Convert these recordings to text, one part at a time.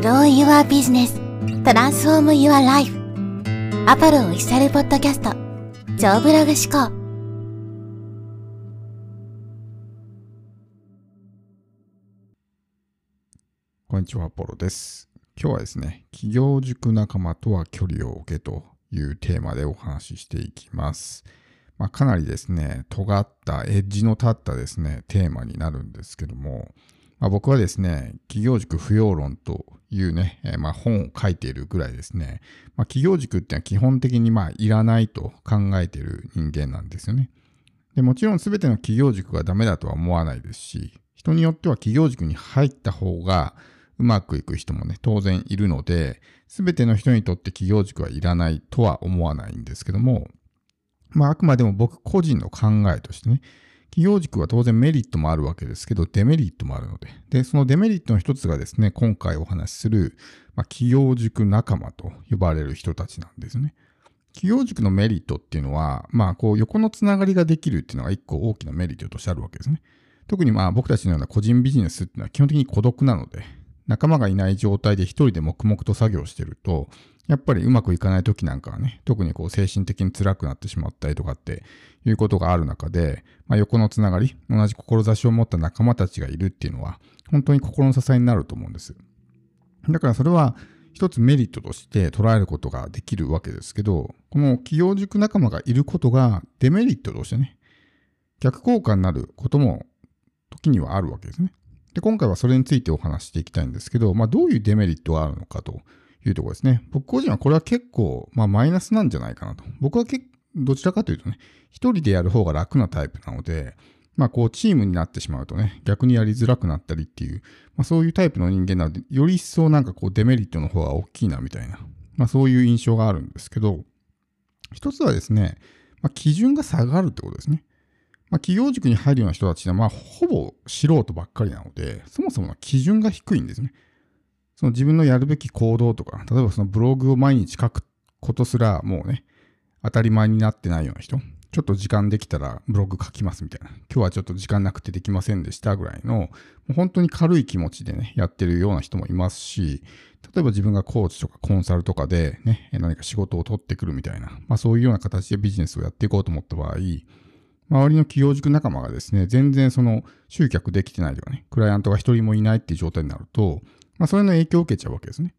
Grow Your Business Transform Your Life アポロオフィシャルポッドキャスト超ブログ思考こんにちは、アポロです。今日はですね、企業塾仲間とは距離を置けというテーマでお話ししていきます。まあ、かなりですね、尖った、エッジの立ったですね、テーマになるんですけども、まあ、僕はですね、企業塾不要論というね、えーまあ、本を書いているぐらいですね、まあ、企業塾っていうのは基本的にまあいらないと考えている人間なんですよね。でもちろん全ての企業塾がダメだとは思わないですし、人によっては企業塾に入った方がうまくいく人もね、当然いるので、全ての人にとって企業塾はいらないとは思わないんですけども、まああくまでも僕個人の考えとしてね、企業塾は当然メリットもあるわけですけど、デメリットもあるので、で、そのデメリットの一つがですね、今回お話しする、まあ、企業塾仲間と呼ばれる人たちなんですね。企業塾のメリットっていうのは、まあ、こう、横のつながりができるっていうのが一個大きなメリットとしてあるわけですね。特にまあ、僕たちのような個人ビジネスっていうのは基本的に孤独なので、仲間がいない状態で一人で黙々と作業してると、やっぱりうまくいかない時なんかはね、特にこう精神的に辛くなってしまったりとかっていうことがある中で、まあ、横のつながり、同じ志を持った仲間たちがいるっていうのは、本当に心の支えになると思うんです。だからそれは一つメリットとして捉えることができるわけですけど、この企業塾仲間がいることがデメリットとしてね、逆効果になることも時にはあるわけですね。で、今回はそれについてお話していきたいんですけど、まあどういうデメリットがあるのかというところですね。僕個人はこれは結構、まあマイナスなんじゃないかなと。僕はどちらかというとね、一人でやる方が楽なタイプなので、まあこうチームになってしまうとね、逆にやりづらくなったりっていう、まあそういうタイプの人間なので、より一層なんかこうデメリットの方が大きいなみたいな、まあそういう印象があるんですけど、一つはですね、まあ、基準が下がるってことですね。まあ、企業塾に入るような人たちは、まあ、ほぼ素人ばっかりなので、そもそもの基準が低いんですね。その自分のやるべき行動とか、例えばそのブログを毎日書くことすら、もうね、当たり前になってないような人、ちょっと時間できたらブログ書きますみたいな、今日はちょっと時間なくてできませんでしたぐらいの、もう本当に軽い気持ちでね、やってるような人もいますし、例えば自分がコーチとかコンサルとかでね、何か仕事を取ってくるみたいな、まあそういうような形でビジネスをやっていこうと思った場合、周りの企業塾仲間がですね、全然その集客できてないとかね、クライアントが一人もいないっていう状態になると、まあそれの影響を受けちゃうわけですね。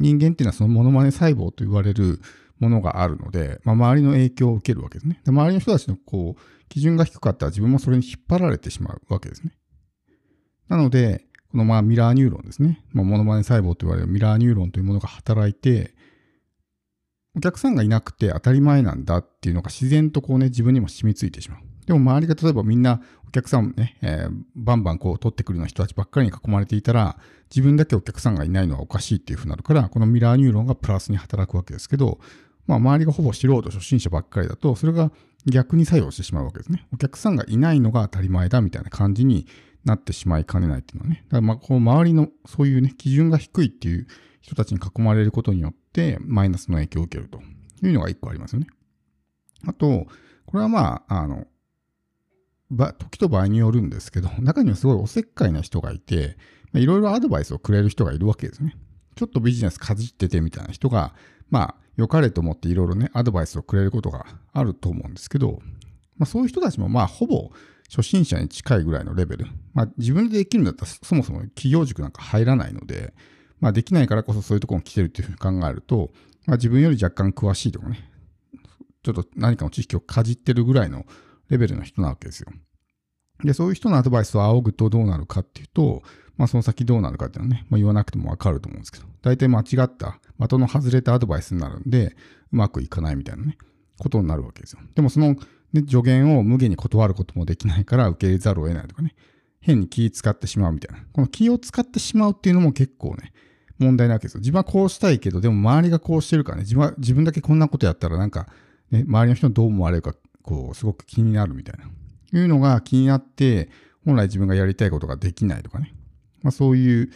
人間っていうのはそのモノマネ細胞と言われるものがあるので、まあ周りの影響を受けるわけですね。で周りの人たちのこう、基準が低かったら自分もそれに引っ張られてしまうわけですね。なので、このまあミラーニューロンですね。まあ、モノマネ細胞と言われるミラーニューロンというものが働いて、お客さんがいなくて当たり前なんだっていうのが自然とこうね、自分にも染みついてしまう。でも周りが例えばみんなお客さんね、えー、バンバンこう取ってくるような人たちばっかりに囲まれていたら、自分だけお客さんがいないのはおかしいっていうふうになるから、このミラーニューロンがプラスに働くわけですけど、まあ周りがほぼ素人、初心者ばっかりだと、それが逆に作用してしまうわけですね。お客さんがいないのが当たり前だみたいな感じになってしまいかねないっていうのはね。だからまあこう周りのそういうね、基準が低いっていう人たちに囲まれることによって、マイナスの影響を受けるというのが一個ありますよね。あと、これはまあ、あの、時と場合によるんですけど、中にはすごいおせっかいな人がいて、いろいろアドバイスをくれる人がいるわけですね。ちょっとビジネスかじっててみたいな人が、まあ、良かれと思っていろいろね、アドバイスをくれることがあると思うんですけど、まあそういう人たちもまあほぼ初心者に近いぐらいのレベル。まあ自分でできるんだったらそもそも企業塾なんか入らないので、まあできないからこそそういうところに来てるっていうふうに考えると、まあ自分より若干詳しいとかね、ちょっと何かの知識をかじってるぐらいのレベルの人なわけですよ。で、そういう人のアドバイスを仰ぐとどうなるかっていうと、まあその先どうなるかっていうのはね、まあ、言わなくてもわかると思うんですけど、大体間違った、的の外れたアドバイスになるんで、うまくいかないみたいなね、ことになるわけですよ。でもその、ね、助言を無限に断ることもできないから受け入れざるを得ないとかね、変に気使ってしまうみたいな。この気を使ってしまうっていうのも結構ね、問題なわけですよ。自分はこうしたいけど、でも周りがこうしてるからね、自分は自分だけこんなことやったらなんか、ね、周りの人にどう思われるか、こう、すごく気になるみたいな。いうのが気になって、本来自分がやりたいことができないとかね。まあそういう、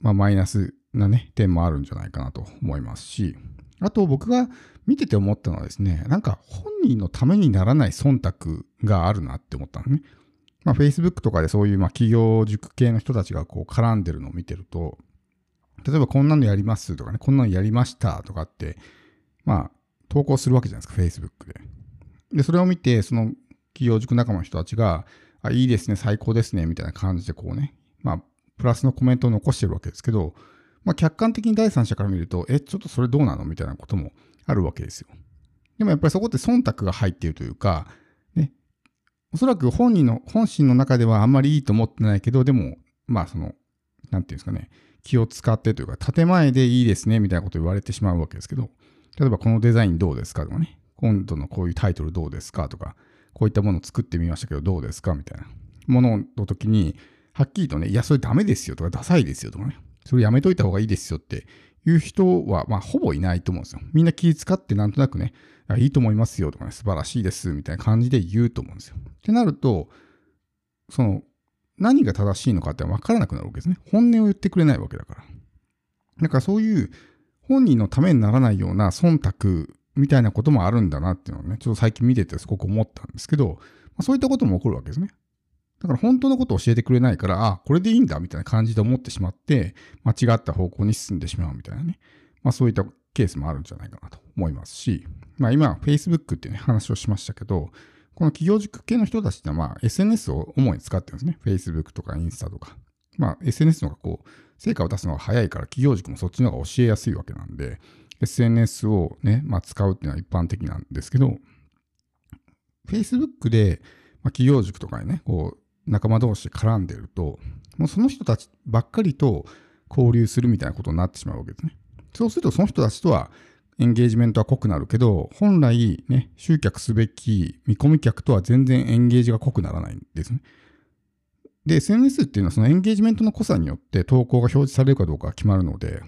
まあマイナスなね、点もあるんじゃないかなと思いますし、あと僕が見てて思ったのはですね、なんか本人のためにならない忖度があるなって思ったのね。まあ Facebook とかでそういうまあ企業塾系の人たちがこう絡んでるのを見てると、例えばこんなのやりますとかね、こんなのやりましたとかって、まあ、投稿するわけじゃないですか、Facebook で。で、それを見て、その企業塾仲間の人たちが、あ、いいですね、最高ですね、みたいな感じでこうね、まあ、プラスのコメントを残してるわけですけど、まあ、客観的に第三者から見ると、え、ちょっとそれどうなの？みたいなこともあるわけですよ。でもやっぱりそこって忖度が入っているというか、ね、おそらく本人の、本心の中ではあんまりいいと思ってないけど、でも、まあその、なんていうんですかね、気を使ってというか、建前でいいですね、みたいなことを言われてしまうわけですけど、例えばこのデザインどうですか？とかね、今度のこういうタイトルどうですかとか、こういったものを作ってみましたけどどうですかみたいなものの時に、はっきりとね、いや、それダメですよとか、ダサいですよとかね、それやめといた方がいいですよっていう人は、まあ、ほぼいないと思うんですよ。みんな気使ってなんとなくね、いいと思いますよとかね、素晴らしいですみたいな感じで言うと思うんですよ。ってなると、その、何が正しいのかって分からなくなるわけですね。本音を言ってくれないわけだから。だからそういう本人のためにならないような忖度みたいなこともあるんだなっていうのをね、ちょっと最近見ててすごく思ったんですけど、まあ、そういったことも起こるわけですね。だから本当のことを教えてくれないから、あ、これでいいんだみたいな感じで思ってしまって、間違った方向に進んでしまうみたいなね。まあそういったケースもあるんじゃないかなと思いますし、まあ今 Facebook っていうね話をしましたけど、この企業塾系の人たちってまあ SNS を主に使ってるんですね。Facebook とかインスタとか。まあ SNS の方がこう、成果を出すのが早いから企業塾もそっちの方が教えやすいわけなんで、SNS をね、まあ使うっていうのは一般的なんですけど、Facebook で、まあ、企業塾とかにね、こう、仲間同士で絡んでると、もうその人たちばっかりと交流するみたいなことになってしまうわけですね。そうするとその人たちとはエンゲージメントは濃くなるけど、本来ね、集客すべき見込み客とは全然エンゲージが濃くならないんですね。で、SNS っていうのはそのエンゲージメントの濃さによって投稿が表示されるかどうか決まるので、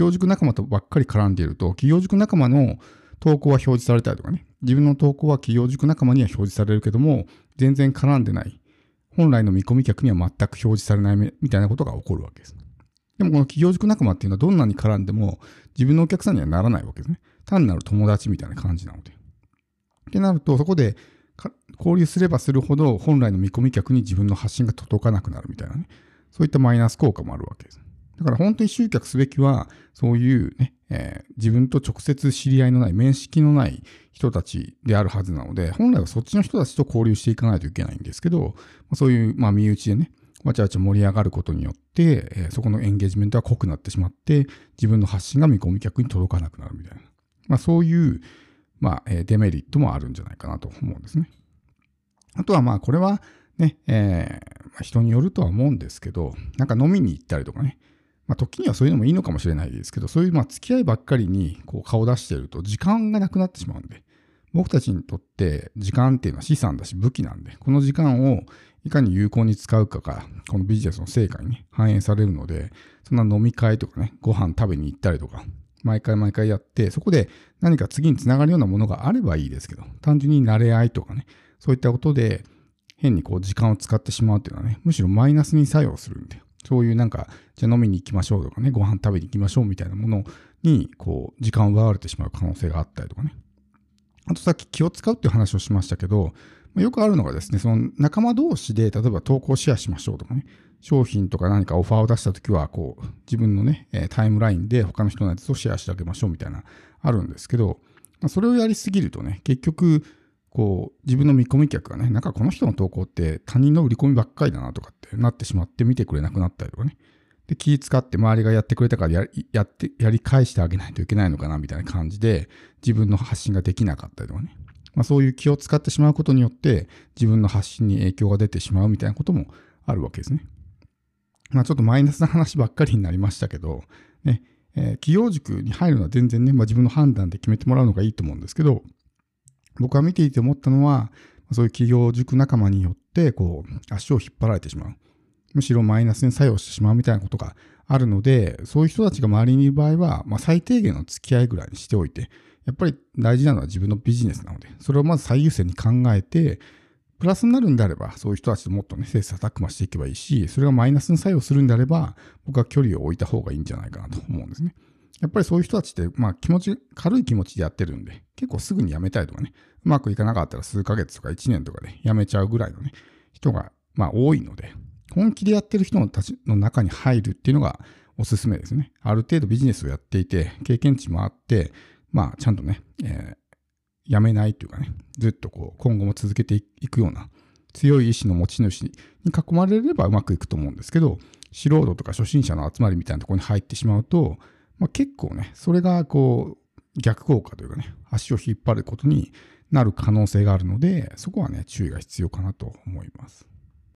企業塾仲間とばっかり絡んでいると、企業塾仲間の投稿は表示されたりとかね、自分の投稿は企業塾仲間には表示されるけども、全然絡んでない。本来の見込み客には全く表示されないみたいなことが起こるわけです。でもこの企業塾仲間っていうのはどんなに絡んでも自分のお客さんにはならないわけですね。単なる友達みたいな感じなので。ってなると、そこで交流すればするほど本来の見込み客に自分の発信が届かなくなるみたいなね。そういったマイナス効果もあるわけです。だから本当に集客すべきは、そういうね、えー、自分と直接知り合いのない、面識のない人たちであるはずなので、本来はそっちの人たちと交流していかないといけないんですけど、そういう、まあ、身内でね、わちゃわちゃ盛り上がることによって、えー、そこのエンゲージメントは濃くなってしまって、自分の発信が見込み客に届かなくなるみたいな。まあ、そういう、まあ、えー、デメリットもあるんじゃないかなと思うんですね。あとは、まあ、これはね、えー、まあ、人によるとは思うんですけど、なんか飲みに行ったりとかね、まあ、時にはそういうのもいいのかもしれないですけど、そういうまあ付き合いばっかりにこう顔出してると時間がなくなってしまうんで、僕たちにとって時間っていうのは資産だし武器なんで、この時間をいかに有効に使うかが、このビジネスの成果に、ね、反映されるので、そんな飲み会とかね、ご飯食べに行ったりとか、毎回毎回やって、そこで何か次につながるようなものがあればいいですけど、単純に慣れ合いとかね、そういったことで変にこう時間を使ってしまうっていうのはね、むしろマイナスに作用するんで、そういうなんか、じゃあ飲みに行きましょうとかね、ご飯食べに行きましょうみたいなものに、こう、時間を奪われてしまう可能性があったりとかね。あとさっき気を使うっていう話をしましたけど、よくあるのがですね、その仲間同士で、例えば投稿シェアしましょうとかね、商品とか何かオファーを出したときは、こう、自分のね、タイムラインで他の人のやつをシェアしてあげましょうみたいな、あるんですけど、それをやりすぎるとね、結局、こう、自分の見込み客がね、なんかこの人の投稿って他人の売り込みばっかりだなとかってなってしまって見てくれなくなったりとかね。で、気使って周りがやってくれたからやって、やり返してあげないといけないのかなみたいな感じで自分の発信ができなかったりとかね。まあそういう気を使ってしまうことによって自分の発信に影響が出てしまうみたいなこともあるわけですね。まあちょっとマイナスな話ばっかりになりましたけど、ね、えー、企業塾に入るのは全然ね、まあ自分の判断で決めてもらうのがいいと思うんですけど、僕は見ていて思ったのは、そういう企業塾仲間によって、こう、足を引っ張られてしまう。むしろマイナスに作用してしまうみたいなことがあるので、そういう人たちが周りにいる場合は、まあ、最低限の付き合いぐらいにしておいて、やっぱり大事なのは自分のビジネスなので、それをまず最優先に考えて、プラスになるんであれば、そういう人たちともっとね、切磋琢磨していけばいいし、それがマイナスに作用するんであれば、僕は距離を置いた方がいいんじゃないかなと思うんですね。やっぱりそういう人たちって、まあ気持ち、軽い気持ちでやってるんで、結構すぐに辞めたいとかね、うまくいかなかったら数ヶ月とか1年とかで辞めちゃうぐらいのね、人が、まあ多いので、本気でやってる人たちの中に入るっていうのが、おすすめですね。ある程度ビジネスをやっていて、経験値もあって、まあ、ちゃんとね、えー、やめないというかね、ずっとこう、今後も続けていくような強い意志の持ち主に囲まれればうまくいくと思うんですけど、素人とか初心者の集まりみたいなところに入ってしまうと、まあ、結構ね、それがこう、逆効果というかね、足を引っ張ることになる可能性があるので、そこはね、注意が必要かなと思います。